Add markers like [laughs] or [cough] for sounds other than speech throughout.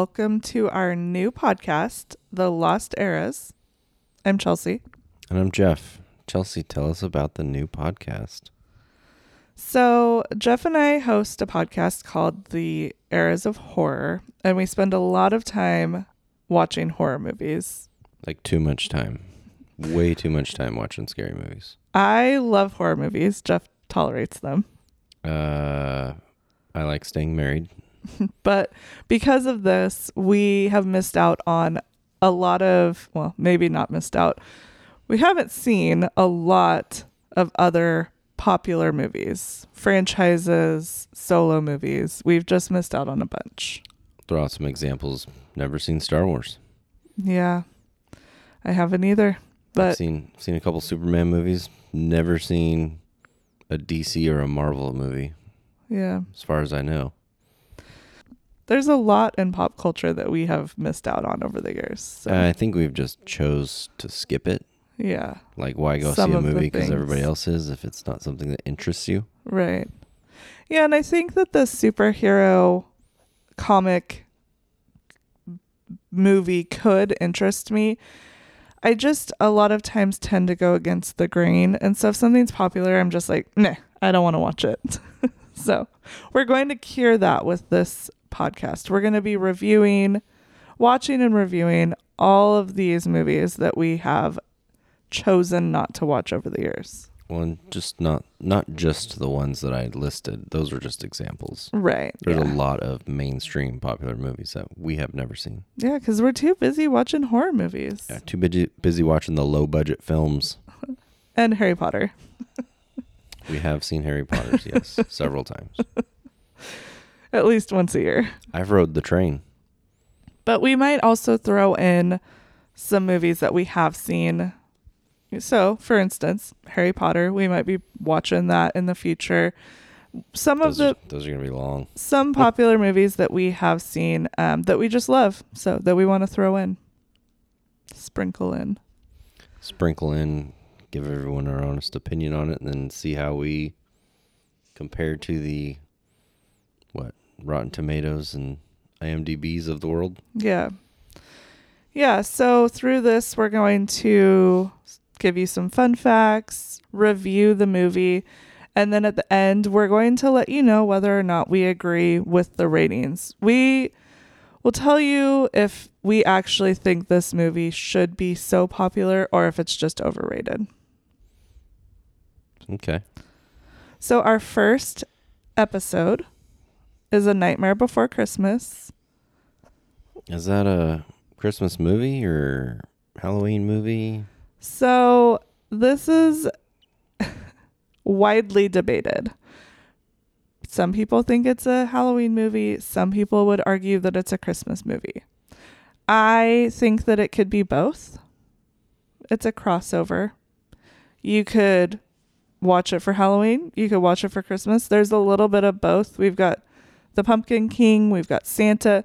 Welcome to our new podcast, The Lost Eras. I'm Chelsea. And I'm Jeff. Chelsea, tell us about the new podcast. So, Jeff and I host a podcast called The Eras of Horror, and we spend a lot of time watching horror movies. Like, too much time. Way too much time watching scary movies. I love horror movies. Jeff tolerates them. Uh, I like staying married. [laughs] But because of this, we have missed out on a lot of, well, maybe not missed out. We haven't seen a lot of other popular movies, franchises, solo movies. We've just missed out on a bunch. Throw out some examples. Never seen Star Wars. Yeah. I haven't either. I've But seen seen a couple Superman movies. Never seen a DC or a Marvel movie, yeah, as far as I know. There's a lot in pop culture that we have missed out on over the years. So, uh, I think we've just chose to skip it. yeah, Like, why go Some see a movie because everybody else is if it's not something that interests you? right. Yeah, and I think that the superhero comic movie could interest me. I just a lot of times tend to go against the grain. And so if something's popular, I'm just like, nah, I don't want to watch it. [laughs] so we're going to cure that with this podcast. We're going to be reviewing, watching and reviewing all of these movies that we have chosen not to watch over the years. Well, and just not not just the ones that I listed. Those were just examples. Right. There's yeah. a lot of mainstream popular movies that we have never seen. Yeah, because we're too busy watching horror movies Yeah, too busy busy watching the low budget films. [laughs] and Harry Potter. We have seen Harry Potter's, yes, [laughs] several times. At least once a year. I've rode the train. But we might also throw in some movies that we have seen. So, for instance, Harry Potter, we might be watching that in the future. Some of Those, the are, those are gonna be long. some popular movies that we have seen um, that we just love, so that we want to throw in, sprinkle in. Sprinkle in, give everyone our honest opinion on it, and then see how we compare to the Rotten Tomatoes and IMDb's of the world. Yeah. Yeah. So through this, we're going to give you some fun facts, review the movie, and then at the end, we're going to let you know whether or not we agree with the ratings. We will tell you if we actually think this movie should be so popular or if it's just overrated. Okay. So, our first episode is A Nightmare Before Christmas. Is that a Christmas movie or Halloween movie? So this is [laughs] widely debated. Some people think it's a Halloween movie. Some people would argue that it's a Christmas movie. I think that it could be both. It's a crossover. You could watch it for Halloween. You could watch it for Christmas. There's a little bit of both. We've got the Pumpkin King. We've got Santa.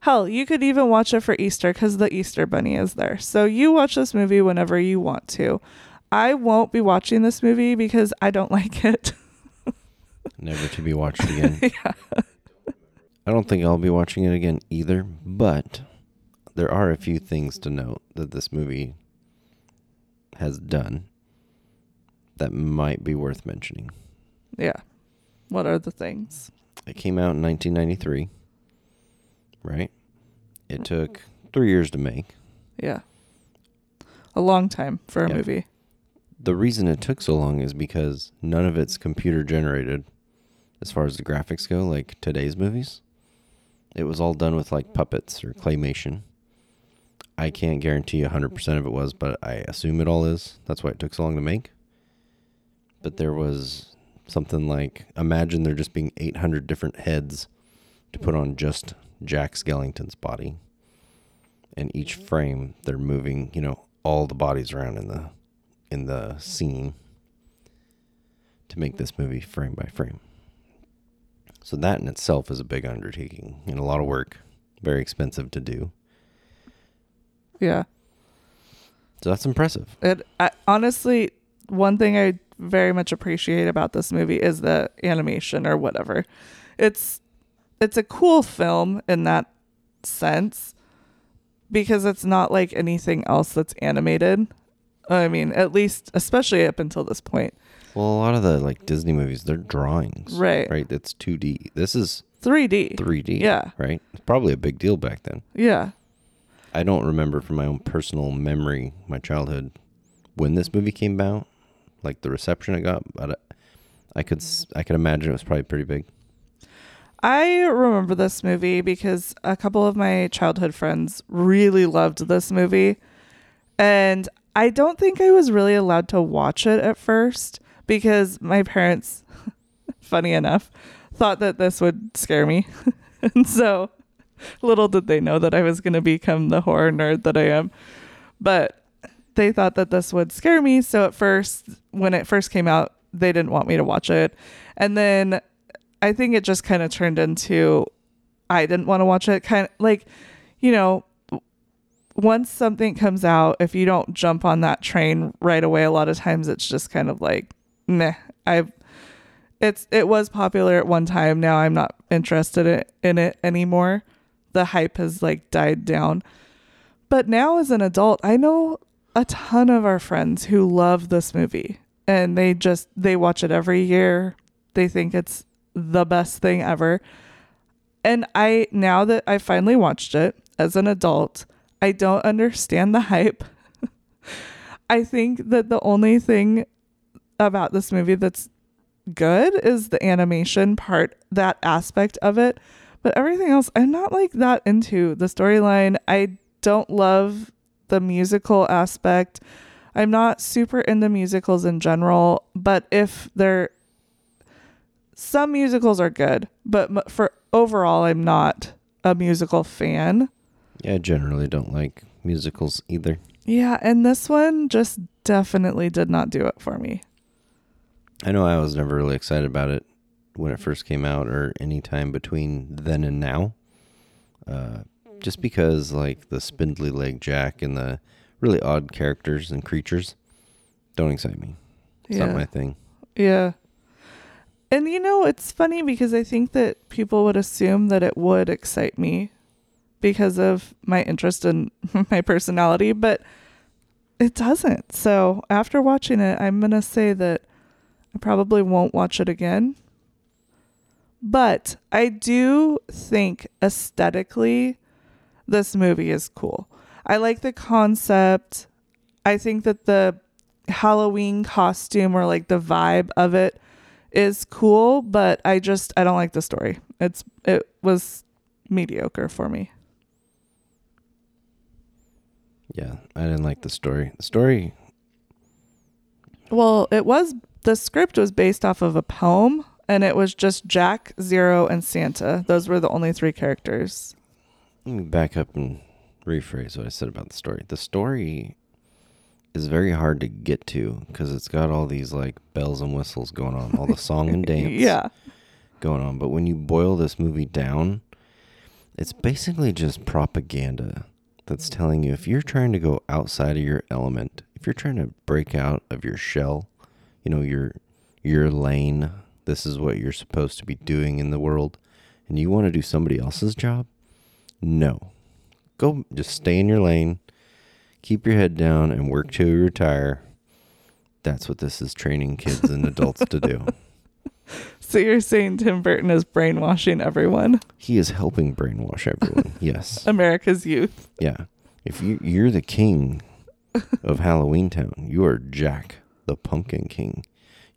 Hell, you could even watch it for Easter because the Easter Bunny is there. So you watch this movie whenever you want to. I won't be watching this movie because I don't [laughs] like it. Never to be watched again. [laughs] yeah. I don't think I'll be watching it again either, but there are a few things to note that this movie has done that might be worth mentioning. Yeah. What are the things? It came out in 1993, right? It took three years to make. Yeah. A long time for a Yeah. movie. The reason it took so long is because none of it's computer generated as far as the graphics go, like today's movies. It was all done with like puppets or claymation. I can't guarantee 100% of it was, but I assume it all is. That's why it took so long to make. But there was something like imagine there just being 800 different heads to put on just Jack Skellington's body. And each frame they're moving, you know, all the bodies around in the in the scene to make this movie frame by frame. So that in itself is a big undertaking and a lot of work, very expensive to do. Yeah. So that's impressive. It I, honestly, one thing I very much appreciate about this movie is the animation or whatever. It's it's a cool film in that sense because it's not like anything else that's animated. I mean, at least especially up until this point. Well, a lot of the like Disney movies, they're drawings. Right. Right. It's 2D. This is 3D. 3D. Yeah. Right. It's probably a big deal back then. Yeah. I don't remember from my own personal memory, my childhood, when this movie came out, like the reception it got. But I- I could I could imagine it was probably pretty big. I remember this movie because a couple of my childhood friends really loved this movie. And I don't think I was really allowed to watch it at first because my parents, [laughs] funny enough, thought that this would scare me. [laughs] and so little did they know that I was going to become the horror nerd that I am. But they thought that this would scare me. So at first, when it first came out, they didn't want me to watch it. And then I think it just kind of turned into I didn't want to watch it. Kind of like, you know, once something comes out, if you don't jump on that train right away, a lot of times it's just kind of like, meh. I've it's it was popular at one time. Now I'm not interested in, in it anymore. The hype has like died down. But now as an adult, I know a ton of our friends who love this movie and they just they watch it every year. They think it's the best thing ever. And I now that I finally watched it as an adult, I don't understand the hype. [laughs] I think that the only thing about this movie that's good is the animation part, that aspect of it. But everything else, I'm not like that into the storyline. I don't love the musical aspect. I'm not super into musicals in general, but if they're some musicals are good, but for overall, I'm not a musical fan. Yeah, I generally don't like musicals either. Yeah, and this one just definitely did not do it for me. I know I was never really excited about it when it first came out or any time between then and now. Uh, just because like the spindly leg Jack and the really odd characters and creatures don't excite me. It's yeah. not my thing. Yeah. And you know, it's funny because I think that people would assume that it would excite me because of my interest in [laughs] my personality, but it doesn't. So after watching it, I'm going to say that I probably won't watch it again. But I do think aesthetically, this movie is cool. I like the concept. I think that the Halloween costume or like the vibe of it is cool, but I just I don't like the story. It's it was mediocre for me. Yeah, I didn't like the story. The story, Well, it was the script was based off of a poem and it was just Jack, Zero and Santa. Those were the only three characters. Let me back up and rephrase what I said about the story. The story is very hard to get to because it's got all these like bells and whistles going on, all the song and [laughs] dance. Yeah. going on. But when you boil this movie down, it's basically just propaganda that's telling you if you're trying to go outside of your element, if you're trying to break out of your shell, you know, your your lane, this is what you're supposed to be doing in the world, and you want to do somebody else's job? No. Go just stay in your lane, keep your head down and work till you retire. That's what this is training kids and adults to do. [laughs] So you're saying Tim Burton is brainwashing everyone, He is helping brainwash everyone. [laughs] yes. America's youth. Yeah. If you you're the king of Halloween Town, you are Jack, the Pumpkin King.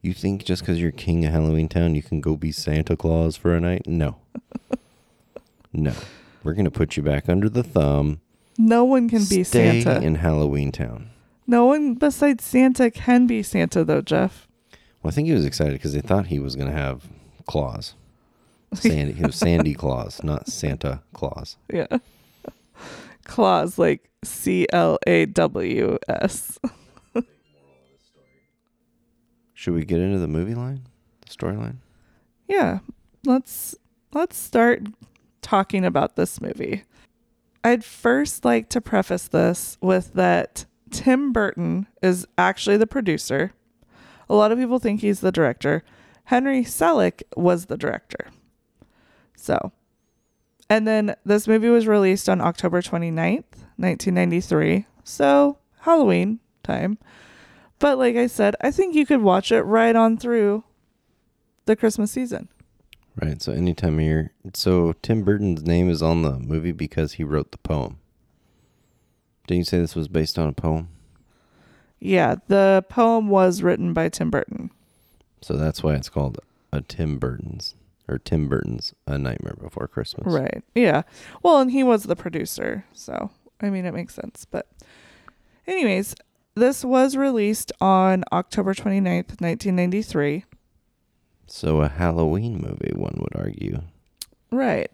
You think just because you're king of Halloween Town, you can go be Santa Claus for a night? No. No. We're gonna put you back under the thumb. No one can be Stay Santa. in Halloween Town. no one besides Santa can be Santa though, Jeff. Well, I think he was excited because they thought he was gonna have claws. [laughs] Sandy, he was Sandy Claws, not Santa Claus. Yeah. [laughs] Claus like C L A W S. [laughs] Should we get into the movie line, the storyline? Yeah. Let's let's start talking about this movie. I'd first like to preface this with that Tim Burton is actually the producer. A lot of people think he's the director. Henry Selick was the director. So, And then this movie was released on October 29th, 1993. So, Halloween time. But like I said, I think you could watch it right on through the Christmas season. Right. So any time of year. So Tim Burton's name is on the movie because he wrote the poem. Didn't you say this was based on a poem? Yeah, the poem was written by Tim Burton. So that's why it's called a Tim Burton's or Tim Burton's A Nightmare Before Christmas. Right. Yeah. Well, and he was the producer, so I mean it makes sense. But anyways, this was released on October 29th, 1993. So a Halloween movie, one would argue. Right.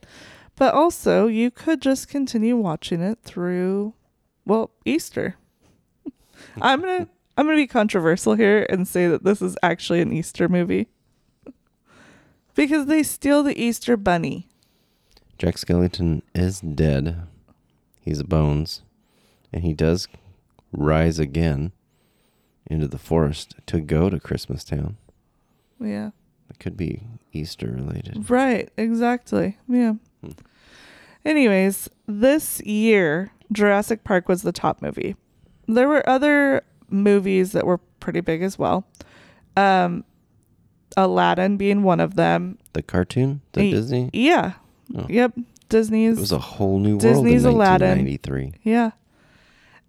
But also, you could just continue watching it through well, Easter. [laughs] I'm going to I'm going to be controversial here and say that this is actually an Easter movie. because they steal the Easter bunny. Jack Skellington is dead. He's bones. And he does rise again into the forest to go to Christmas Town. Yeah. It could be Easter related. Right, exactly. Yeah. Hmm. Anyways, this year, Jurassic Park was the top movie. There were other movies that were pretty big as well. Um, Aladdin being one of them. The cartoon? The Ye- Disney? Yeah. Oh. Yep. Disney's. It was a whole new world Disney's in Aladdin. 1993. yeah.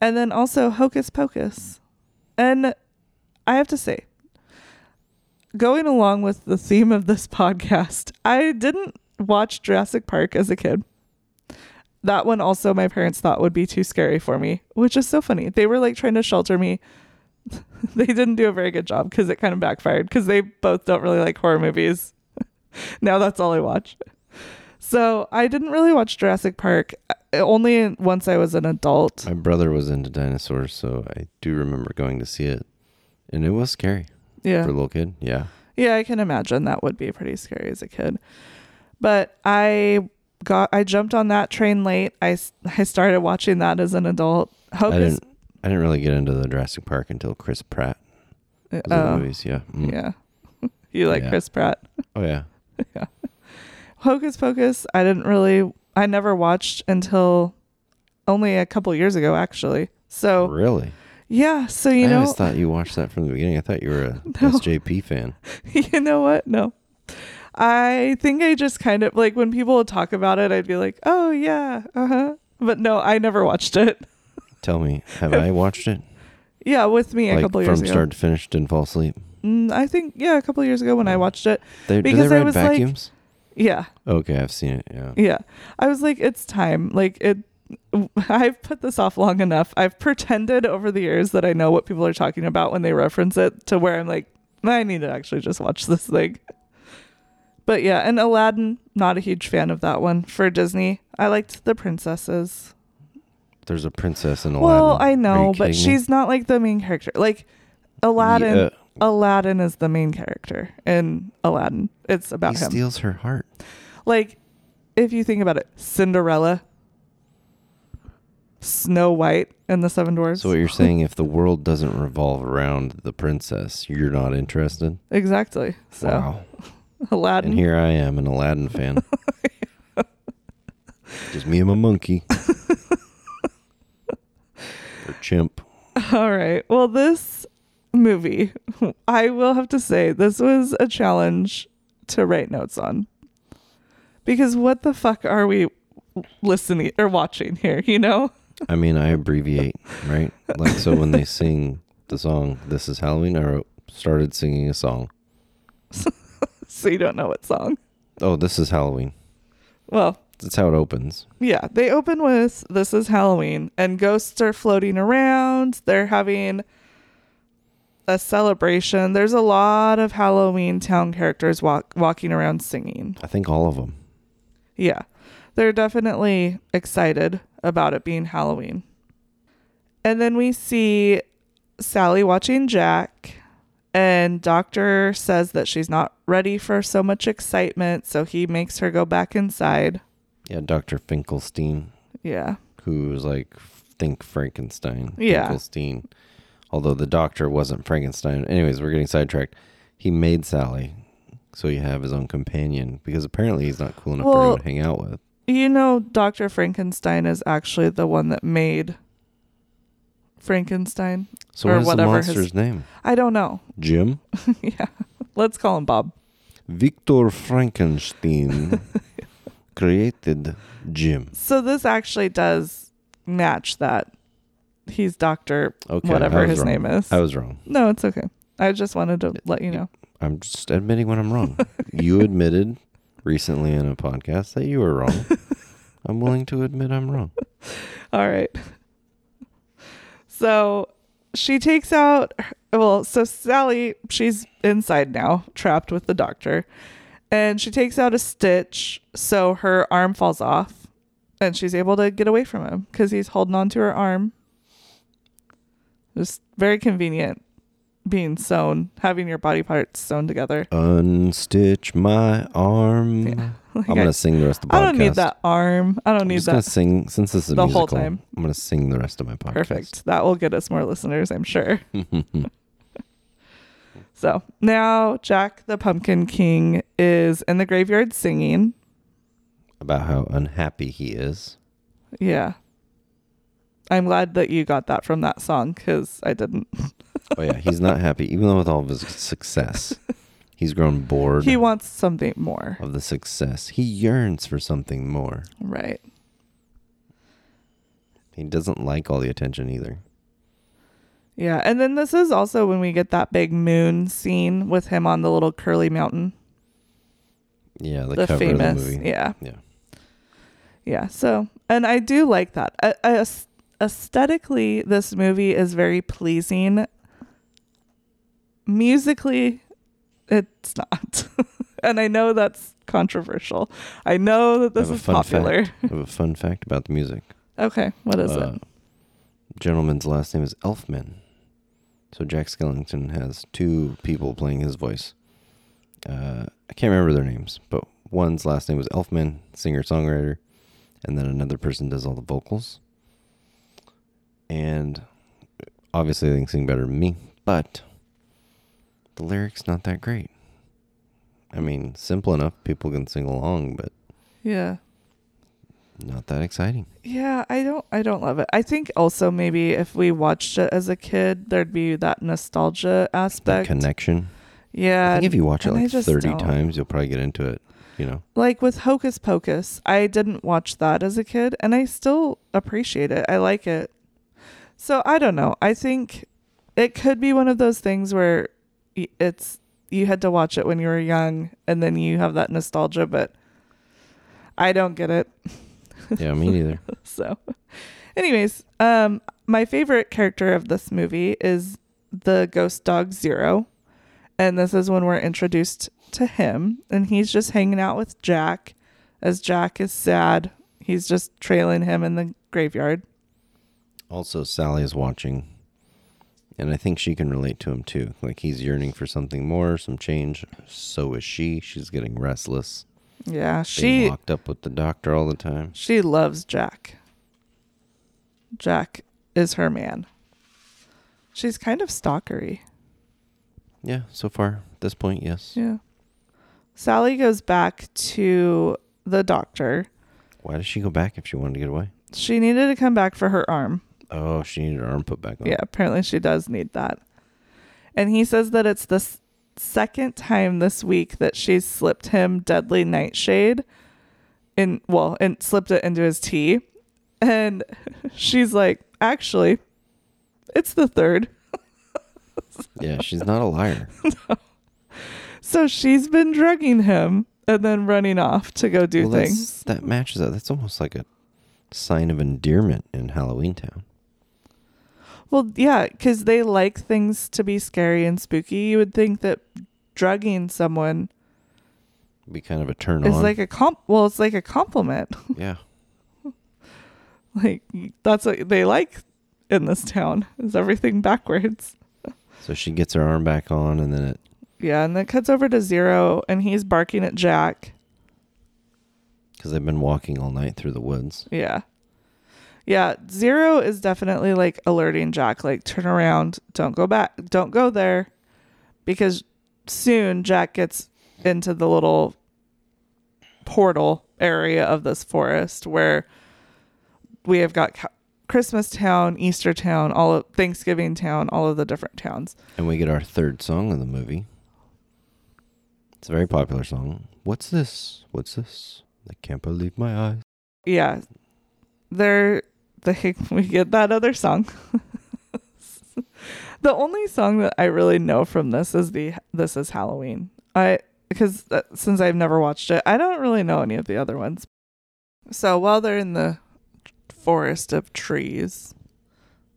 And then also Hocus Pocus. And I have to say, going along with the theme of this [laughs] podcast, I didn't watch Jurassic Park as a kid. That one also my parents thought would be too scary for me, which is so funny. They were like trying to shelter me. [laughs] they didn't do a very good job because it kind of backfired because they both don't really like horror movies. [laughs] now that's all I watch. So I didn't really watch Jurassic Park uh, only once I was an adult. My brother was into dinosaurs, so I do remember going to see it. And it was scary Yeah. for a little kid. Yeah. Yeah, I can imagine that would be pretty scary as a kid. But I got I jumped on that train late. I I started watching that as an adult. I Hocus didn't I didn't really get into the Jurassic Park until Chris Pratt the Oh, movies. Yeah. Mm. yeah. [laughs] you like Yeah. Chris Pratt. [laughs] Oh yeah. yeah. Hocus Pocus, I didn't really I never watched until only a couple years ago actually. So Really? Yeah, so you know I know always thought you watched that from the beginning. I thought you were a [laughs] No. SJP fan. [laughs] you know what? No. I think I just kind of like when people would talk about it, I'd be like, "Oh yeah, uh huh." But no, I never watched it. [laughs] Tell me, have I watched it? Yeah, with me a like couple from years ago. From start to finish, didn't fall asleep. Mm, I think yeah, a couple years ago when I watched it. They, do Because they I ride was like- vacuums? Yeah, okay, I've seen it. Yeah. yeah. I was like, it's time. Like it. [laughs] I've put this off long enough. I've pretended over the years that I know what people are talking about when they reference it to where I'm like, I need to actually just watch this thing. But yeah, and Aladdin, not a huge fan of that one for Disney. I liked the princesses. There's a princess in Aladdin. Well, I know, but me? she's not like the main character. Like Aladdin, Yeah, Aladdin is the main character in Aladdin. It's about he him. steals her heart. like if you think about it, Cinderella, Snow White, and the Seven Dwarfs. So what you're saying, if the world doesn't revolve around the princess, you're not interested? exactly. So wow. [laughs] Aladdin. And here I am, an Aladdin fan. [laughs] Just me and my monkey. or chimp. All right. Well, this movie, I will have to say, this was a challenge to write notes on. Because what the fuck are we listening or watching here, you know? I mean, I abbreviate, right? Like, so when they sing the song, This is Halloween, I wrote, started singing a song. [laughs] So you don't know what song. Oh, this is Halloween. Well, That's how it opens. yeah, they open with This is Halloween, and ghosts are floating around. They're having a celebration. There's a lot of Halloween town characters walk, walking around singing. I think all of them. Yeah, they're definitely excited about it being Halloween. And then we see Sally watching Jack, and Doctor says that she's not ready for so much excitement, so he makes her go back inside. Yeah, Dr. Finkelstein, Yeah. Who's like, think Frankenstein. Yeah. Finkelstein. Although the doctor wasn't Frankenstein. Anyways, we're getting sidetracked. He made Sally so he have his own companion because apparently he's not cool enough for Well- to hang out with. You know, Dr. Frankenstein is actually the one that made Frankenstein. So Or what is the whatever his- monster's name? I don't know. Jim? [laughs] yeah. Let's call him Bob. Victor Frankenstein [laughs] created Jim. So this actually does match that. He's Dr. Okay. Whatever his wrong. name is. I was wrong. no, it's okay. I just wanted to let you know. I'm just admitting when I'm wrong. you admitted recently in a podcast that you were wrong. [laughs] I'm willing to admit I'm wrong. All right. So she takes out, well, so Sally, she's inside now, trapped with the doctor. And she takes out a stitch so her arm falls off and she's able to get away from him because he's holding on to her arm. Just very convenient being sewn, having your body parts sewn together. Unstitch my arm. Yeah. [laughs] Like I'm I- gonna sing the rest of the podcast. I don't need that arm. I don't I'm need just gonna that. sing since this is a the whole time. I'm gonna sing the rest of my podcast. Perfect. That will get us more listeners, I'm sure. [laughs] [laughs] So now Jack the Pumpkin King is in the graveyard singing. About how unhappy he is. Yeah. I'm glad that you got that from that song because I didn't. Oh yeah, he's not happy even though with all of his success. He's grown bored He wants something more. of the success. He yearns for something more. Right. He doesn't like all the attention either. Yeah. And then this is also when we get that big moon scene with him on the little curly mountain. Yeah, the, the famous. the movie. Yeah. Yeah. Yeah. So, and I do like that. Uh, uh, aesthetically, this movie is very pleasing. Musically, it's not. [laughs] and I know that's controversial. I know that this is popular. fact. I have a fun fact about the music. [laughs] Okay. What is Uh, it? Gentleman's last name is Elfman. So Jack Skellington has two people playing his voice. Uh, I can't remember their names, but one's last name was Elfman, singer songwriter, and then another person does all the vocals. And obviously, they can sing better than me, but the lyrics not that great. I mean, simple enough, people can sing along, but Yeah. not that exciting. Yeah, I don't I don't love it. I think also maybe if we watched it as a kid, there'd be that nostalgia The aspect. connection. Yeah. I think if you watch it like 30 don't. times, you'll probably get into it, you know. like with Hocus Pocus, I didn't watch that as a kid and I still appreciate it. I like it. So I don't know. I think it could be one of those things where it's you had to watch it when you were young and then you have that nostalgia, but I don't get it. [laughs] Yeah, me neither. [laughs] So anyways, um my favorite character of this movie is the ghost dog Zero. And this is when we're introduced to him and he's just hanging out with Jack as Jack is sad. He's just trailing him in the graveyard. Also, Sally is watching, and I think she can relate to him too. Like he's yearning for something more, some change. So is she. She's getting restless. Yeah, Being she locked up with the doctor all the time. she loves Jack. Jack is her man. She's kind of stalkery. Yeah, so far at this point, yes. Yeah. Sally goes back to the doctor. Why does she go back if she wanted to get away? She needed to come back for her arm. Oh, she needed her arm put back on. Yeah, apparently she does need that. And he says that it's the s- second time this week that she's slipped him deadly nightshade in well, and slipped it into his tea. And [laughs] she's like, "Actually, it's the third. [laughs] Yeah, she's not a liar. [laughs] So she's been drugging him and then running off to go do well, things. that matches up. That's almost like a sign of endearment in Halloween Town. Well, yeah, because they like things to be scary and spooky. You would think that drugging someone Be kind of a turn is on. like a comp. Well, it's like a compliment. [laughs] yeah. like that's what they like in this town. Is everything backwards? So she gets her arm back on, and then it Yeah, and then it cuts over to Zero, and he's barking at Jack. because they've been walking all night through the woods. Yeah. Yeah, Zero is definitely like alerting Jack, like, turn around, don't go back, don't go there. Because soon Jack gets into the little portal area of this forest where we have got ca- Christmas Town, Easter Town, all of Thanksgiving Town, all of the different towns. And we get our third song of the movie. It's a very popular song. What's this? What's this? I can't believe my eyes. Yeah, there. They [laughs] we get that other song. [laughs] the only song that I really know from this is the "This Is Halloween." I because uh, since I've never watched it, I don't really know any of the other ones. So while they're in the forest of trees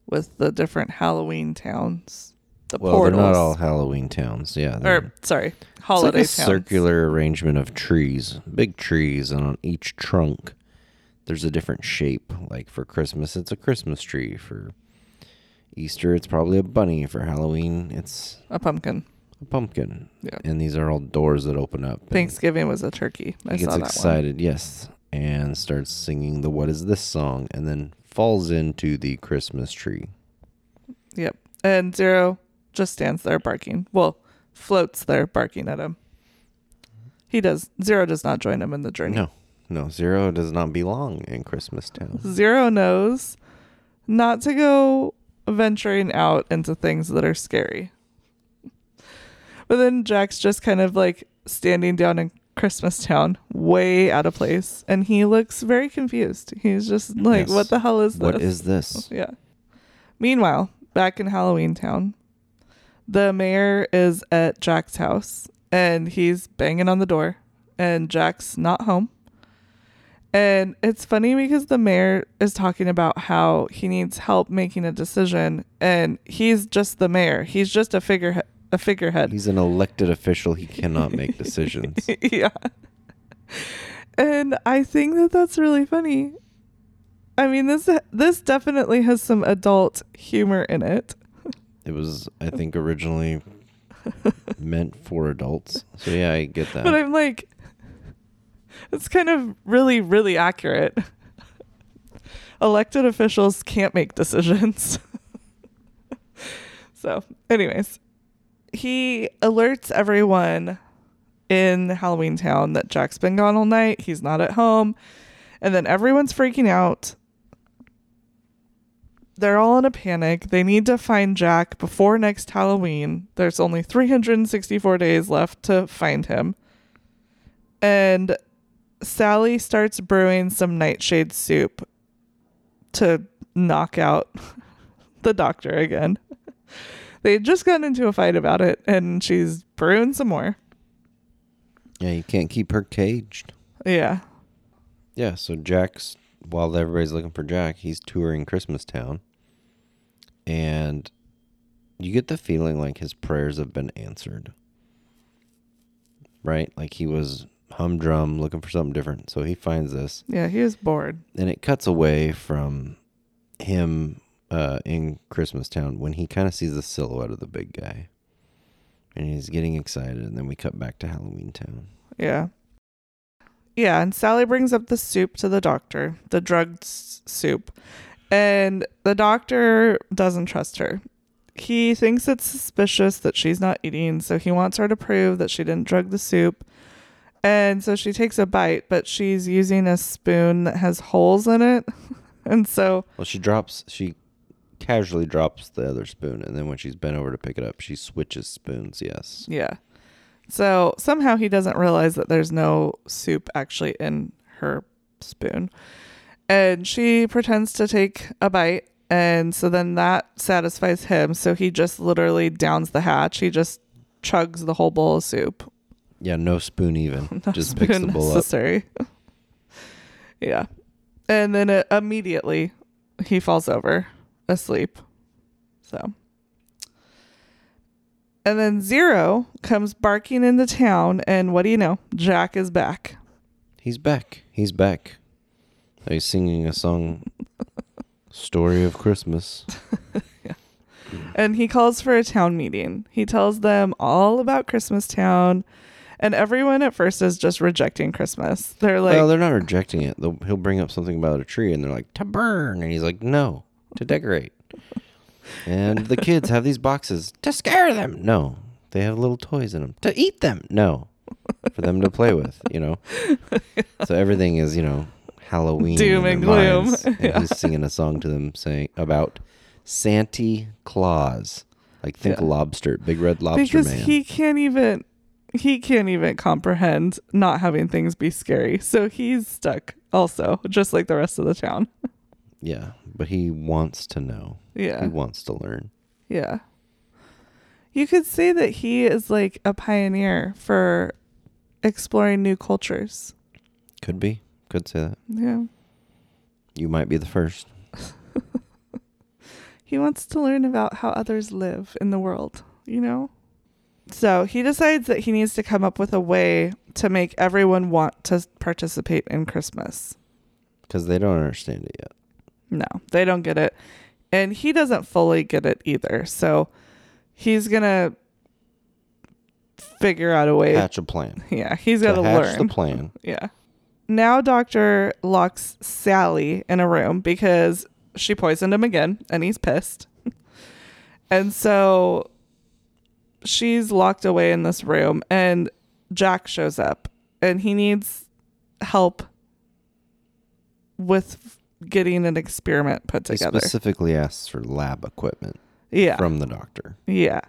with the different Halloween towns, the well, portals, they're not all Halloween towns. Yeah. or sorry, it's like holiday a towns. circular arrangement of trees, big trees, and on each trunk, there's a different shape. Like for Christmas, it's a Christmas tree. For Easter, it's probably a bunny. For Halloween, it's a pumpkin. a pumpkin. Yeah. And these are all doors that open up. Thanksgiving was a turkey. I He saw gets that one. excited, yes, and starts singing the "What is this" song, and then falls into the Christmas tree. Yep. And Zero just stands there barking. Well, floats there barking at him. He does. Zero does not join him in the journey. No, no, Zero does not belong in Christmas Town. Zero knows not to go venturing out into things that are scary. But then Jack's just kind of like standing down in Christmas Town, way out of place, and he looks very confused. He's just like, Yes. "What the hell is this?" What is this? [laughs] Yeah. Meanwhile, back in Halloween Town, the mayor is at Jack's house and he's banging on the door, and Jack's not home. And it's funny because the mayor is talking about how he needs help making a decision, and he's just the mayor. He's just a figurehead. A figurehead. He's an elected official. He cannot make decisions. [laughs] yeah. And I think that that's really funny. I mean, this this definitely has some adult humor in it. It was, I think, originally meant for adults. So yeah, I get that. [laughs] But I'm like, it's kind of really, really accurate. Elected officials can't make decisions. [laughs] so, anyways, he alerts everyone in Halloween Town that Jack's been gone all night. He's not at home. And then everyone's freaking out. They're all in a panic. They need to find Jack before next Halloween. There's only 364 days left to find him. And Sally starts brewing some nightshade soup to knock out [laughs] the doctor again. [laughs] They had just gotten into a fight about it, and she's brewing some more. yeah, you can't keep her caged. Yeah. Yeah, so Jack's while everybody's looking for Jack, he's touring Christmas Town. And you get the feeling like his prayers have been answered. Right? Like he was humdrum looking for something different. So he finds this Yeah, he is bored. and it cuts away from him uh, in Christmas Town when he kind of sees the silhouette of the big guy. And he's getting excited and then we cut back to Halloween Town. Yeah. Yeah, and Sally brings up the soup to the doctor, the drugged soup. And the doctor doesn't trust her. He thinks it's suspicious that she's not eating, so he wants her to prove that she didn't drug the soup. And so she takes a bite, but she's using a spoon that has holes in it. [laughs] And so, Well, she drops, she casually drops the other spoon, and then when she's bent over to pick it up, she switches spoons. Yes. yeah. So somehow he doesn't realize that there's no soup actually in her spoon. And she pretends to take a bite. And so then that satisfies him. So he just literally downs the hatch. He just chugs the whole bowl of soup. Yeah, no spoon even. No [laughs] Just picks the spoon bowl up. necessary. [laughs] yeah. And then uh, immediately he falls over asleep. So. And then Zero comes barking into town, and what do you know? Jack is back. He's back. He's back. He's singing a song, [laughs] "Story of Christmas." yeah. And he calls for a town meeting. He tells them all about Christmas Town, and everyone at first is just rejecting Christmas. They're like, well, they're not rejecting it. They'll, he'll bring up something about a tree, and they're like, "To burn," and he's like, "No, to decorate." and the kids have these boxes to scare them. No, they have little toys in them to eat them. No, for them to play with, you know. So everything is, you know, Halloween. Doom and gloom. minds. [laughs] And Yeah. he's singing a song to them saying about Santa Claus. Like think Yeah. lobster, big red lobster because man. he can't even he can't even comprehend not having things be scary. So he's stuck also, just like the rest of the town. [laughs] yeah, but he wants to know. Yeah. He wants to learn. Yeah. You could say that he is like a pioneer for exploring new cultures. Could be. Could say that. Yeah. You might be the first. [laughs] He wants to learn about how others live in the world, you know? So he decides that he needs to come up with a way to make everyone want to participate in Christmas. Because they don't understand it yet. No, they don't get it. And he doesn't fully get it either. So he's going to figure out a way. Hatch a plan. [laughs] Yeah, he's got to learn. the plan. [laughs] Yeah. Now Doctor locks Sally in a room because she poisoned him again and he's pissed. [laughs] and so she's locked away in this room and Jack shows up and he needs help with getting an experiment put together. He specifically asks for lab equipment yeah. from the doctor. Yeah.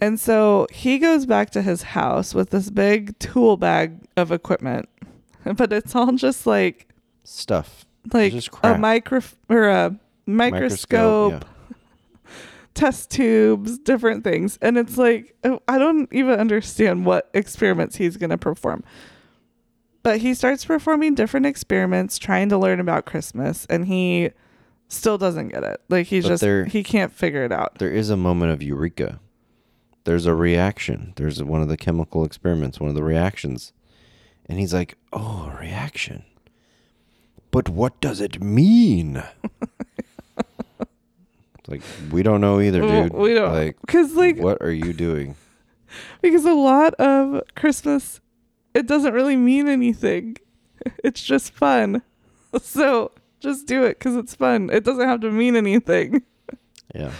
And so he goes back to his house with this big tool bag of equipment. [laughs] But it's all just like Stuff. like just a micro or a microscope, test tubes, different things. And it's like oh, I don't even understand what experiments he's going to perform. But he starts performing different experiments trying to learn about Christmas and he still doesn't get it. Like he's But just there- he can't figure it out. There is a moment of eureka. There's a reaction. There's one of the chemical experiments, one of the reactions. And he's like, oh, a reaction. But what does it mean? [laughs] Like, we don't know either, dude. we don't- Like, Cuz like what are you doing? [laughs] because a lot of Christmas it doesn't really mean anything. [laughs] It's just fun. [laughs] So just do it because it's fun. It doesn't have to mean anything. Yeah.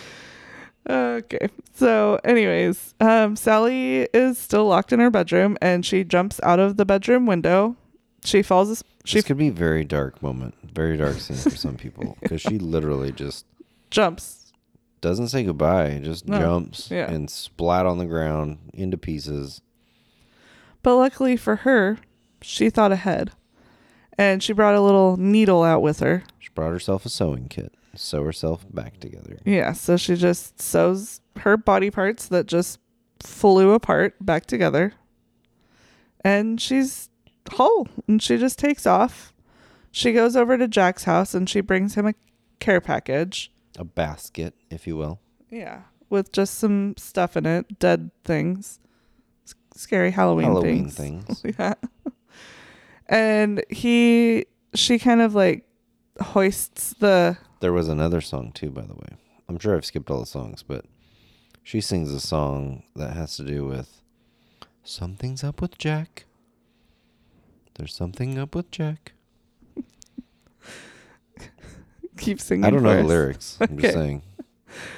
Okay. So, anyways, um, Sally is still locked in her bedroom and she jumps out of the bedroom window. She falls. as- She this could be a very dark moment, very dark scene for some people because she literally just jumps. Doesn't say goodbye, It just No. jumps Yeah. and splat on the ground into pieces. But luckily for her, she thought ahead. And she brought a little needle out with her. She brought herself a sewing kit, sew herself back together. Yeah, so she just sews her body parts that just flew apart back together. And she's whole. And she just takes off. She goes over to Jack's house and she brings him a care package. A basket, if you will. Yeah. With just some stuff in it, dead things. S- Scary Halloween, Halloween things. things. [laughs] yeah. And he she kind of like hoists the There was another song too, by the way. I'm sure I've skipped all the songs, but she sings a song that has to do with something's up with Jack. There's something up with Jack. Keep singing. I don't know the lyrics. I'm Okay. just saying.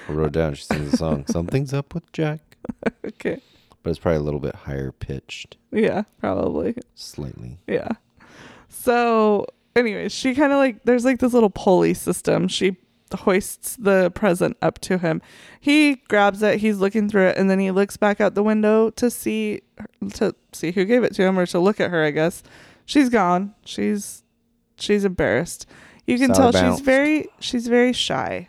I wrote down. She sings a song. [laughs] Something's up with Jack. Okay. But it's probably a little bit higher pitched, Yeah, probably. slightly. Yeah. So, anyways, she kind of like there's like this little pulley system. She hoists the present up to him. He grabs it. He's looking through it, and then he looks back out the window to see to see who gave it to him or to look at her. I guess she's gone. She's she's embarrassed. You can tell she's very she's very shy.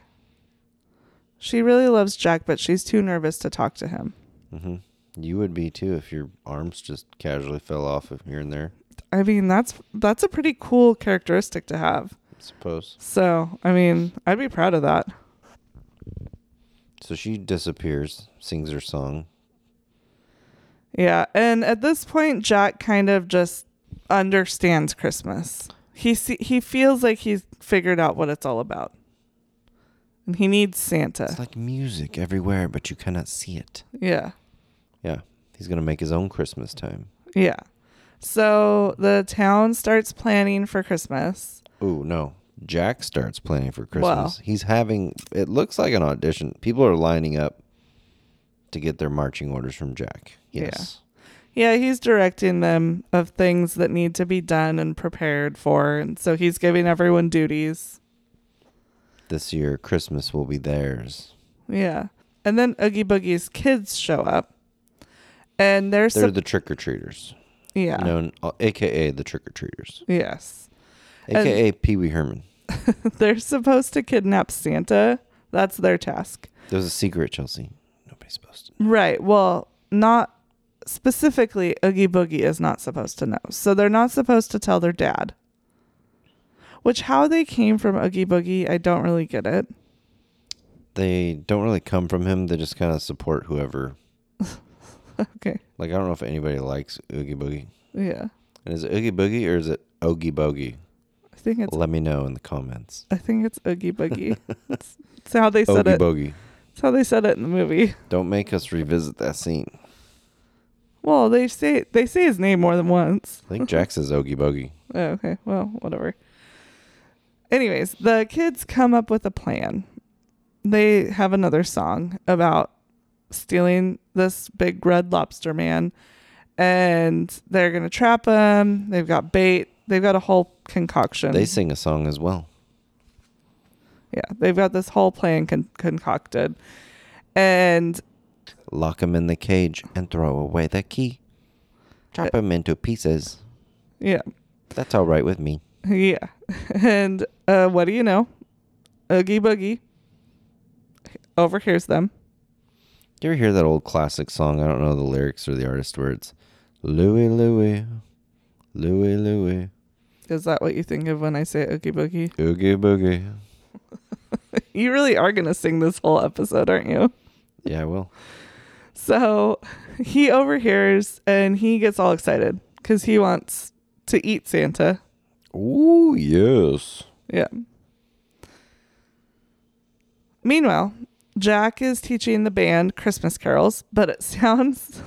She really loves Jack, but she's too nervous to talk to him. hmm You would be too if your arms just casually fell off if here and there. I mean, that's that's a pretty cool characteristic to have. I suppose. So, I mean, I'd be proud of that. So she disappears, sings her song. Yeah, and at this point, Jack kind of just understands Christmas. He see, he feels like he's figured out what it's all about, and he needs Santa. It's like music everywhere, but you cannot see it. Yeah, Yeah. He's going to make his own Christmas time. yeah. So the town starts planning for Christmas. Ooh, no. Jack starts planning for Christmas. Wow. He's having, it looks like an audition. People are lining up to get their marching orders from Jack. Yeah. Yes. Yeah, he's directing them of things that need to be done and prepared for. And so he's giving everyone duties. This year, Christmas will be theirs. Yeah. And then Oogie Boogie's kids show up. And they're, They're the trick or treaters, yeah. known, uh, aka the trick or treaters, Yes. Aka Pee Wee Herman. [laughs] they're supposed to kidnap Santa. That's their task. There's a secret, Chelsea. Nobody's supposed to. Right. Well, not specifically, Oogie Boogie is not supposed to know. So they're not supposed to tell their dad. Which, how they came from Oogie Boogie, I don't really get it. They don't really come from him. They just kind of support whoever. [laughs] Okay. Like I don't know if anybody likes Oogie Boogie. Yeah. And is it Oogie Boogie or is it Oogie Bogey? I think it's Let me know in the comments. I think it's Oogie Boogie. [laughs] That's that's how they said Oogie it. Bogey. That's how they said it in the movie. Don't make us revisit that scene. Well, they say they say his name more than once. I think Jack says Oogie Boogie. [laughs] Oh, okay. Well, whatever. Anyways, the kids come up with a plan. They have another song about stealing this big red lobster man and they're going to trap him. They've got bait. They've got a whole concoction. They sing a song as well. yeah, they've got this whole plan con- concocted. And Lock him in the cage and throw away the key. Chop him into pieces. yeah, That's all right with me. Yeah. [laughs] And uh, what do you know? Oogie Boogie overhears them. You ever hear that old classic song? I don't know the lyrics or the artist words. Louie, Louie, Louie, Louie, Is that what you think of when I say Oogie Boogie? Oogie Boogie. [laughs] You really are going to sing this whole episode, aren't you? Yeah, I will. So he overhears and he gets all excited because he wants to eat Santa. Ooh, yes. Yeah. Meanwhile, Jack is teaching the band Christmas carols, but it [laughs] sounds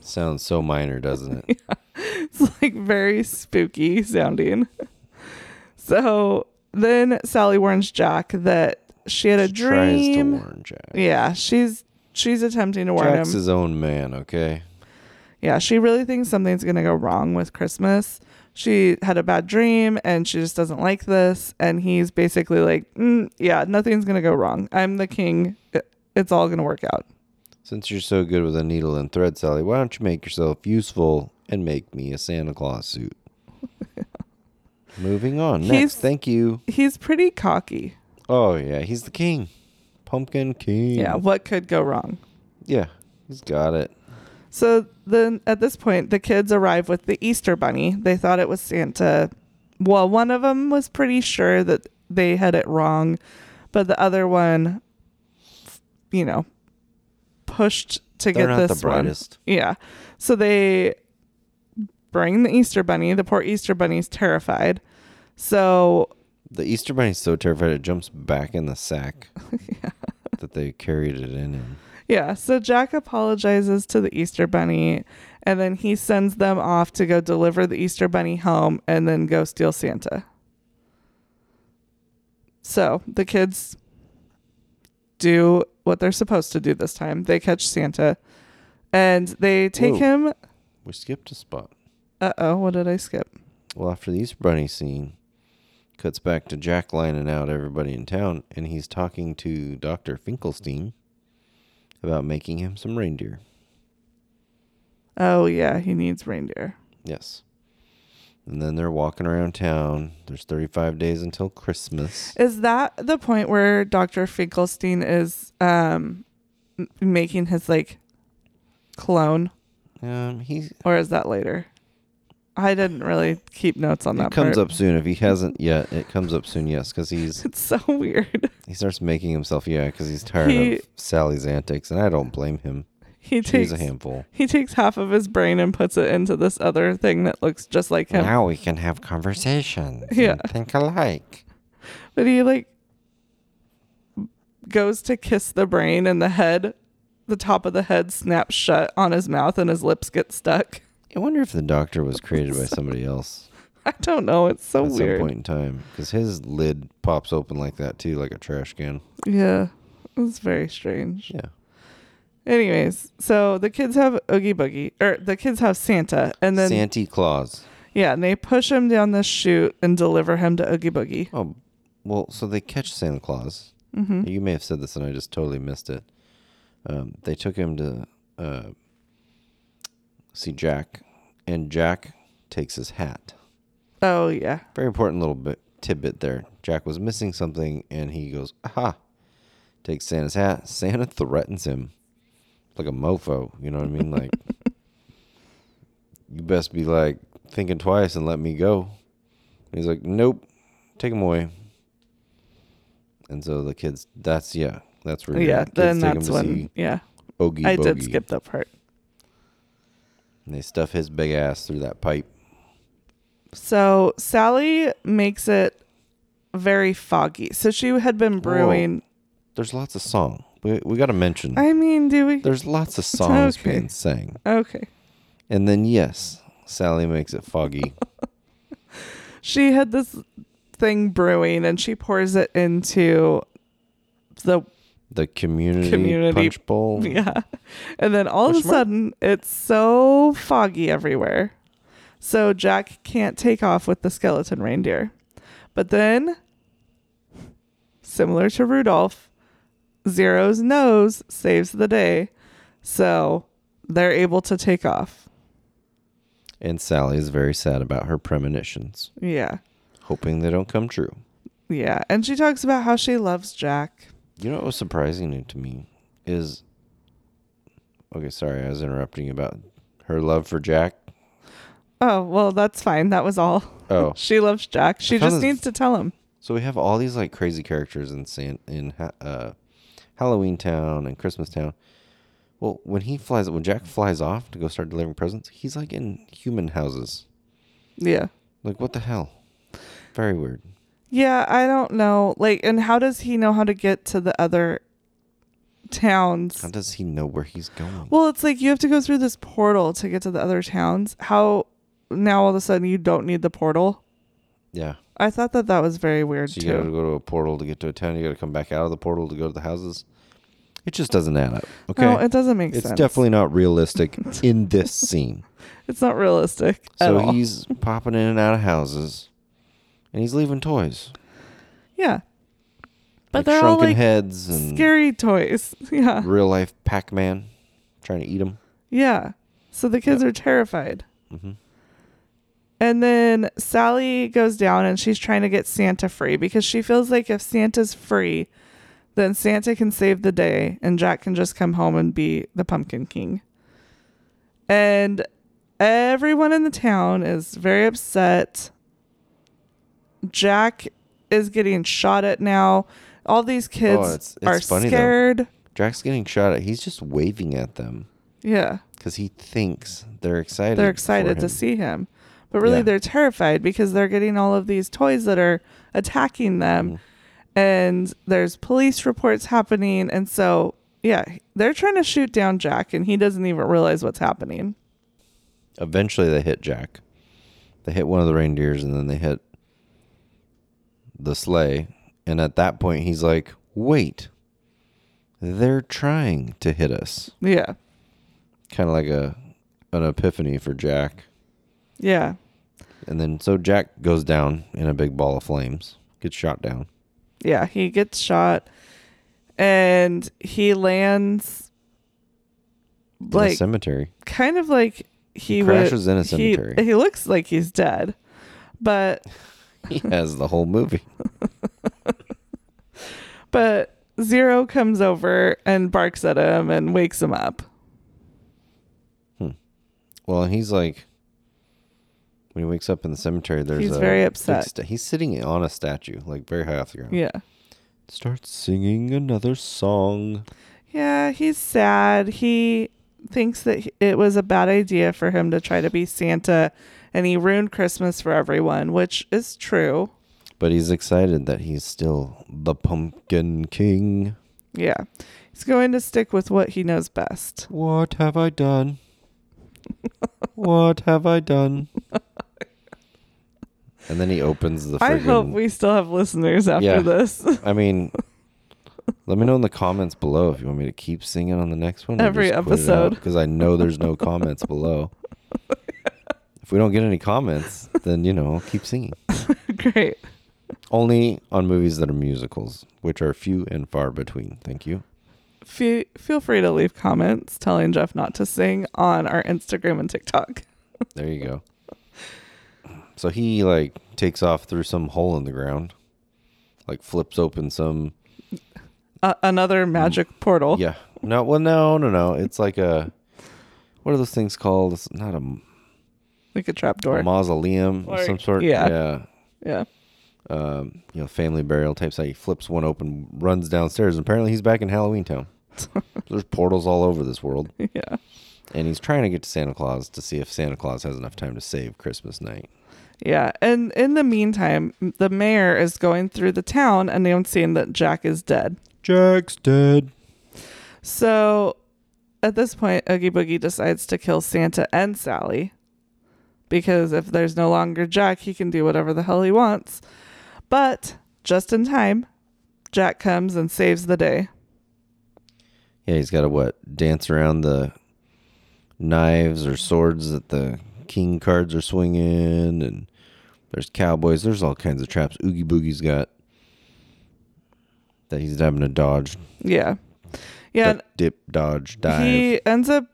Sounds so minor, doesn't it? [laughs] it's like very spooky sounding. So then Sally warns Jack that she had a She Tries to dream. warn Jack. Yeah, she's she's attempting to warn Jack's him. his own man, okay? Yeah, she really thinks something's gonna go wrong with Christmas. She had a bad dream and she just doesn't like this. And he's basically like, mm, "Yeah, nothing's gonna go wrong. I'm the king. It's all gonna work out." Since you're so good with a needle and thread, Sally, why don't you make yourself useful and make me a Santa Claus suit? [laughs] Moving on. Next, He's- thank you. He's pretty cocky. Oh yeah, he's the king. Pumpkin king. Yeah, what could go wrong? Yeah, he's got it. So then at this point, the kids arrive with the Easter bunny. They thought it was Santa. Well, one of them was pretty sure that they had it wrong, but the other one, you know, pushed to They're get not this the one. brightest. Yeah. So they bring the Easter bunny. The poor Easter bunny's terrified. So The Easter Bunny's so terrified it jumps back in the sack [laughs] that they carried it in. in. Yeah, so Jack apologizes to the Easter Bunny and then he sends them off to go deliver the Easter Bunny home and then go steal Santa. So the kids do what they're supposed to do this time. They catch Santa and they take him. We skipped a spot. Uh oh, what did I skip? Well, after the Easter Bunny scene, cuts back to Jack lining out everybody in town, and he's talking to Dr. Finkelstein about making him some reindeer. Oh, yeah, he needs reindeer. Yes. And then they're walking around town. There's 35 days until Christmas. Is that the point where Dr. Finkelstein is um, making his like clone? Um, he's or is that later? I didn't really keep notes on that. it comes part. up soon. If he hasn't yet, it comes up soon. Yes, because he's [laughs] It's so weird. he starts making himself yeah, because he's tired He- of Sally's antics, and I don't blame him. He She's takes a handful. he takes half of his brain and puts it into this other thing that looks just like him. Now we can have conversations. Yeah. and think alike. But he like goes to kiss the brain and the head, the top of the head snaps shut on his mouth and his lips get stuck. I wonder if the doctor was created by somebody else [laughs] I don't know. It's so at weird. some point in time, because his lid pops open like that too, like a trash can. Yeah. It's very strange. Yeah. Anyways, so the kids have Oogie Boogie, or the kids have Santa, and then Santa Claus. yeah, and they push him down the chute and deliver him to Oogie Boogie. Oh, well, so they catch Santa Claus. Mm-hmm. You may have said this and I just totally missed it. Um, they took him to uh, see Jack, and Jack takes his hat. Oh yeah, Very important little bit tidbit there. Jack was missing something, and he goes, "Aha!" Takes Santa's hat. Santa threatens him like a mofo. You know what I mean? Like, you best be like thinking twice and let me go. And he's like, "Nope, take him away." And so the kids. That's yeah. That's where yeah. the Then that's when see yeah, Oogie I did skip that part. And they stuff his big ass through that pipe. So Sally makes it very foggy. So she had been brewing. There's lots of song. We we got to mention. I mean, do we? There's lots of [laughs] songs Okay. being sang. Okay. And then yes, Sally makes it foggy. [laughs] She had this thing brewing and she pours it into the The community, Community- punch bowl. [laughs] yeah. And then all of a sudden it's so foggy everywhere. So Jack can't take off with the skeleton reindeer. But then similar to Rudolph, Zero's nose saves the day. So they're able to take off. And Sally is very sad about her premonitions, Yeah. hoping they don't come true. Yeah. And she talks about how she loves Jack. You know what was surprising to me is okay, sorry, I was interrupting you about her love for Jack. Oh, well, that's fine. That was all. Oh, [laughs] She loves Jack. She just this- needs to tell him. so we have all these like crazy characters in San in uh, Halloween Town and Christmas Town. Well, when he flies, when Jack flies off to go start delivering presents, he's like in human houses. Yeah. Like what the hell? Very weird. Yeah, I don't know. Like, and how does he know how to get to the other towns? How does he know where he's going? Well, it's like you have to go through this portal to get to the other towns. How now all of a sudden you don't need the portal? yeah. I thought that that was very weird So you got to go to a portal to get to a town. You got to come back out of the portal to go to the houses. It just doesn't add up. Okay. No, it doesn't make it's sense. It's definitely not realistic [laughs] in this scene. it's not realistic at So he's popping in and out of houses, and he's leaving toys, yeah, but like they're all like heads and scary toys. [laughs] Yeah, real life Pac Man trying to eat them. yeah. So the kids are terrified. hmm And then Sally goes down and she's trying to get Santa free because she feels like if Santa's free, then Santa can save the day and Jack can just come home and be the Pumpkin King. And everyone in the town is very upset. Jack is getting shot at now. All these kids Oh, it's- it's are funny, though. scared. Jack's getting shot at. He's just waving at them Yeah. because he thinks they're excited. they're for excited to see him but really Yeah. they're terrified because they're getting all of these toys that are attacking them Mhm. and there's police reports happening and so yeah they're trying to shoot down jack and he doesn't even realize what's happening Eventually, they hit Jack. They hit one of the reindeers, and then they hit the sleigh. And at that point, he's like, "Wait, they're trying to hit us." yeah Kind of like a an epiphany for Jack. yeah And then so Jack goes down in a big ball of flames, gets shot down. yeah he gets shot and he lands in like a cemetery. kind of like he, He would- crashes in a he- cemetery. he looks like he's dead but He has the whole movie. [laughs] But Zero comes over and barks at him and wakes him up. Hmm. Well, he's like, when he wakes up in the cemetery, there's He's a very upset. sta- he's sitting on a statue, like very high off the ground. Yeah. Starts singing another song. Yeah, he's sad. He thinks that it was a bad idea for him to try to be Santa and he ruined Christmas for everyone, which is true. But he's excited that he's still the Pumpkin King. Yeah. He's going to stick with what he knows best. What have I done? what have I done? And then he opens the. I hope friggin- we still have listeners after Yeah. this. I mean, Let me know in the comments below if you want me to keep singing on the next one. Every episode. Because I know there's no comments below. [laughs] If we don't get any comments, [laughs] then you know keep singing. [laughs] Great. Only on movies that are musicals, which are few and far between. Thank you. Fe- feel free to leave comments telling Jeff not to sing on our Instagram and TikTok. [laughs] There you go. So he like takes off through some hole in the ground, like flips open some. Uh, another magic portal. Yeah. No. Well, no, no, no. It's like a. What are those things called? It's not a, Like a trapdoor. a mausoleum of Or- some sort. yeah. Yeah. yeah. Um, you know, family burial type site. He flips one open, runs downstairs, and apparently he's back in Halloween Town. [laughs] There's portals all over this world, Yeah. and he's trying to get to Santa Claus to see if Santa Claus has enough time to save Christmas night. Yeah. And in the meantime, the mayor is going through the town announcing that Jack is dead. Jack's dead. So at this point, Oogie Boogie decides to kill Santa and Sally because if there's no longer Jack, he can do whatever the hell he wants. But just in time, Jack comes and saves the day. Yeah, he's got to what dance around the knives or swords that the king cards are swinging, and there's cowboys. There's all kinds of traps. Oogie Boogie's got that he's having to dodge. Yeah. Yeah. duck, dip, dodge, dive. He ends up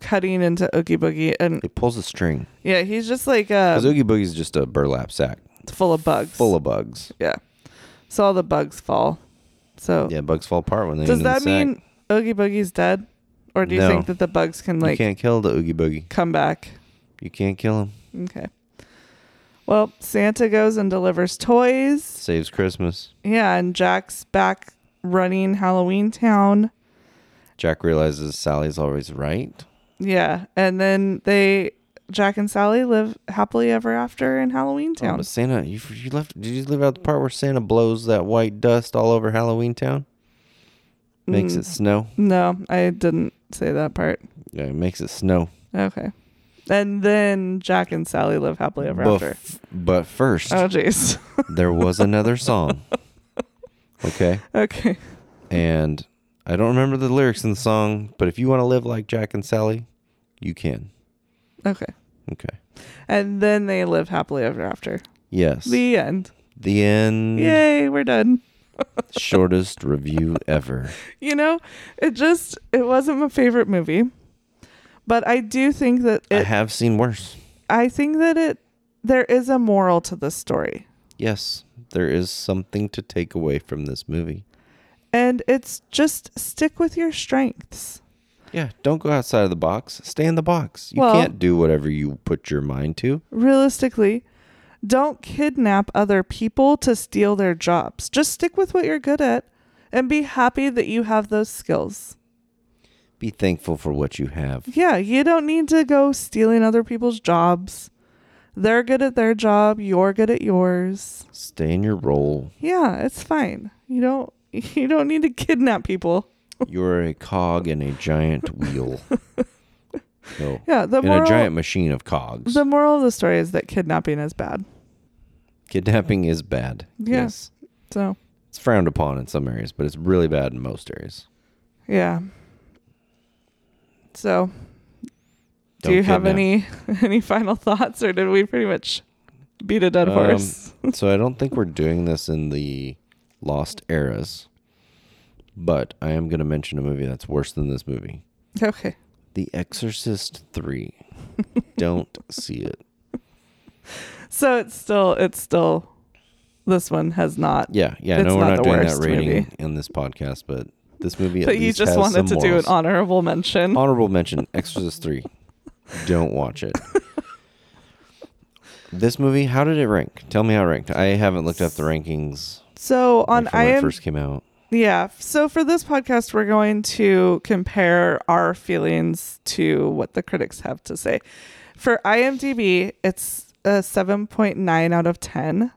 cutting into Oogie Boogie and it pulls a string. yeah, he's just like uh, Because Oogie Boogie's just a burlap sack It's full of bugs. full of bugs. yeah. So all the bugs fall. So Yeah, bugs fall apart when they. does end in the that mean Oogie Boogie's dead? Or do you No. think that the bugs can like you like can't kill the Oogie Boogie? come back? You can't kill him. Okay. Well, Santa goes and delivers toys. Saves Christmas. Yeah, and Jack's back running Halloween Town. Jack realizes Sally's always right. Yeah, and then they Jack and Sally live happily ever after in Halloween Oh, Town. but Santa, you, you left. Did you leave out the part where Santa blows that white dust all over Halloween Town? Makes Mm. it snow. no, I didn't say that part. Yeah, it makes it snow. Okay. And then Jack and Sally live happily ever But, after. but first, Oh jeez. there was another song. [laughs] Okay, okay. and I don't remember the lyrics in the song, but if you want to live like Jack and Sally, you can. Okay. Okay. And then they live happily ever after. Yes. The end. The end. Yay, we're done. [laughs] Shortest review ever. You know, it just it wasn't my favorite movie. But I do think that I it have seen worse. I think that it there is a moral to this story. Yes, there is something to take away from this movie. And it's just stick with your strengths. Yeah, don't go outside of the box. Stay in the box. You Well- can't do whatever you put your mind to. Realistically, don't kidnap other people to steal their jobs. Just stick with what you're good at and be happy that you have those skills. Be thankful for what you have. Yeah, you don't need to go stealing other people's jobs. They're good at their job, you're good at yours. Stay in your role. Yeah, it's fine. You don't [laughs] you don't need to kidnap people. [laughs] You're a cog in a giant wheel. [laughs] No, Yeah, the in moral a giant machine of cogs. the moral of the story is that kidnapping is bad. Kidnapping is bad. Yeah. Yes. So, It's frowned upon in some areas, but it's really bad in most areas. yeah. So, do Don't you have kidnap. any any final thoughts or did we pretty much beat a dead Um, horse? so I don't think we're doing this in the lost eras, but I am going to mention a movie that's worse than this movie. Okay. The Exorcist 3. [laughs] don't see it. So it's still it's still this one has not Yeah, yeah, It's no, we're not not, doing that rating movie. in this podcast, but this movie but you just wanted to some do an honorable mention. Honorable mention Exorcist 3. Don't watch it. [laughs] this movie, how did it rank? Tell me how it ranked. I haven't looked up the rankings So on like, from when it IM, first came out. yeah. So for this podcast, we're going to compare our feelings to what the critics have to say. For IMDb, it's a seven point nine out of ten,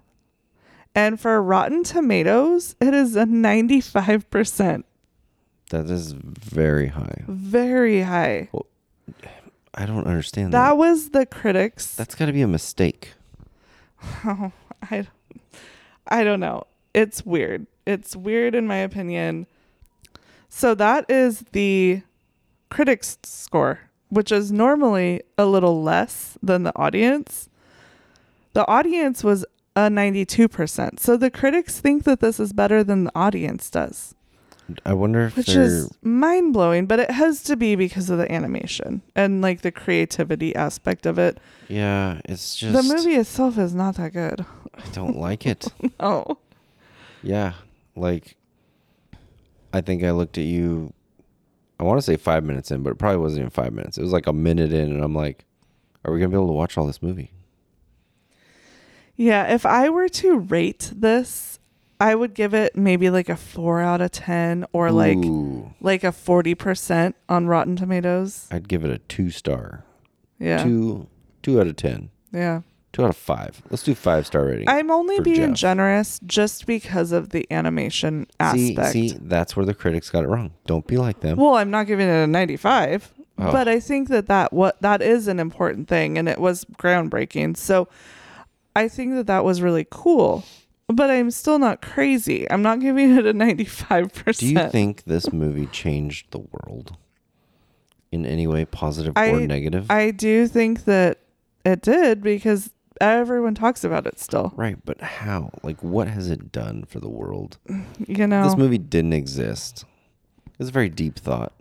and for Rotten Tomatoes, it is a ninety five percent. That is very high. Very high. I don't understand that. That was the critics. That's got to be a mistake. Oh, [laughs] I, I don't know. It's weird. It's weird in my opinion. So that is the critics score, which is normally a little less than the audience. The audience was a 92%. So the critics think that this is better than the audience does, I wonder if which is mind blowing, but it has to be because of the animation and like the creativity aspect of it. yeah. It's just the movie itself is not that good. I don't like it. [laughs] Oh, Yeah, like I think I looked at you. I want to say five minutes in, but it probably wasn't even five minutes. It was like a minute in, and I'm like, "Are we gonna be able to watch all this movie?" Yeah, if I were to rate this, I would give it maybe like a 4 out of 10 or like Ooh, like a 40% on Rotten Tomatoes. I'd give it a two star. Yeah. Two, two out of ten. Yeah. Two out of five. Let's do five star rating. I'm only for being Jeff. generous just because of the animation see, aspect. see, that's where the critics got it wrong. Don't be like them. Well, I'm not giving it a 95, Oh. but I think that that what that is an important thing and it was groundbreaking. So I think that that was really cool. But I'm still not crazy. I'm not giving it a 95%. do you think this movie changed the world in any way, positive or negative? I do think that it did because everyone talks about it still. right, but how? Like, what has it done for the world? [laughs] You know, This movie didn't exist. It's a very deep thought.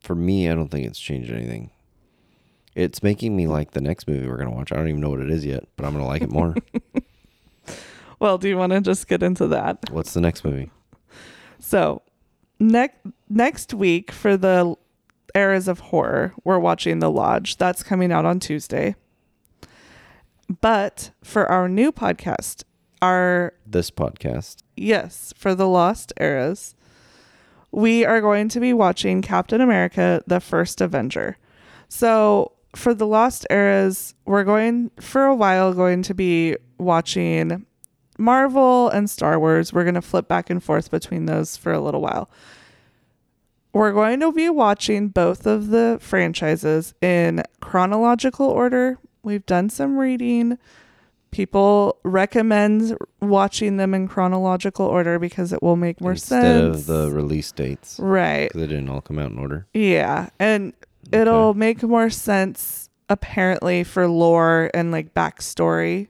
For me, I don't think it's changed anything. It's making me like the next movie we're gonna watch. I don't even know what it is yet, but I'm gonna like it more. [laughs] well, do you want to just get into that? What's the next movie? So, next next week for the eras of horror, we're watching The Lodge. That's coming out on Tuesday. But for our new podcast, our This podcast. yes, for the Lost Eras, we are going to be watching Captain America: The First Avenger. So, for the Lost Eras, we're going for a while going to be watching Marvel and Star Wars. We're going to flip back and forth between those for a little while. We're going to be watching both of the franchises in chronological order. We've done some reading. People recommend watching them in chronological order because it will make more Instead sense. Instead of the release dates. right. Because they didn't all come out in order. Yeah, and it'll make more sense apparently for lore and like backstory.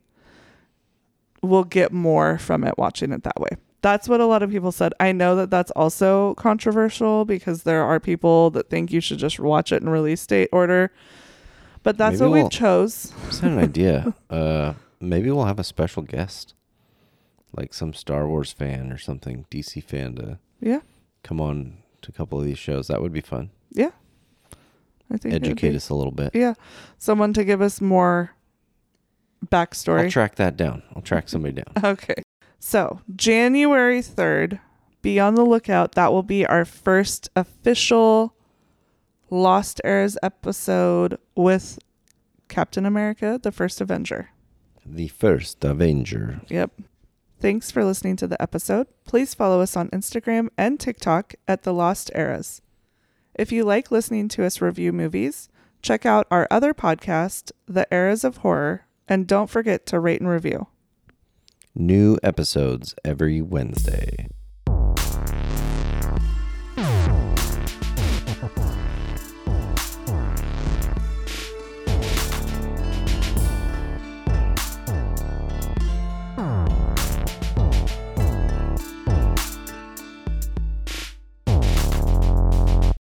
We'll get more from it watching it that way. That's what a lot of people said. I know that that's also controversial because there are people that think you should just watch it in release date order. But that's Maybe what we we'll- chose. Just had an idea. [laughs] Uh, maybe we'll have a special guest, like some Star Wars fan or something, DC fan, to Yeah. come on to a couple of these shows. That would be fun. Yeah. I think it would Educate be- us a little bit. Yeah. Someone to give us more backstory. I'll track that down. I'll track somebody down. [laughs] Okay. So, January 3rd, be on the lookout. That will be our first official Lost Eras episode with Captain America, the first Avenger. The first Avenger. Yep. Thanks for listening to the episode. Please follow us on Instagram and TikTok at The Lost Eras. If you like listening to us review movies, check out our other podcast, The Eras of Horror, and don't forget to rate and review. New episodes every Wednesday.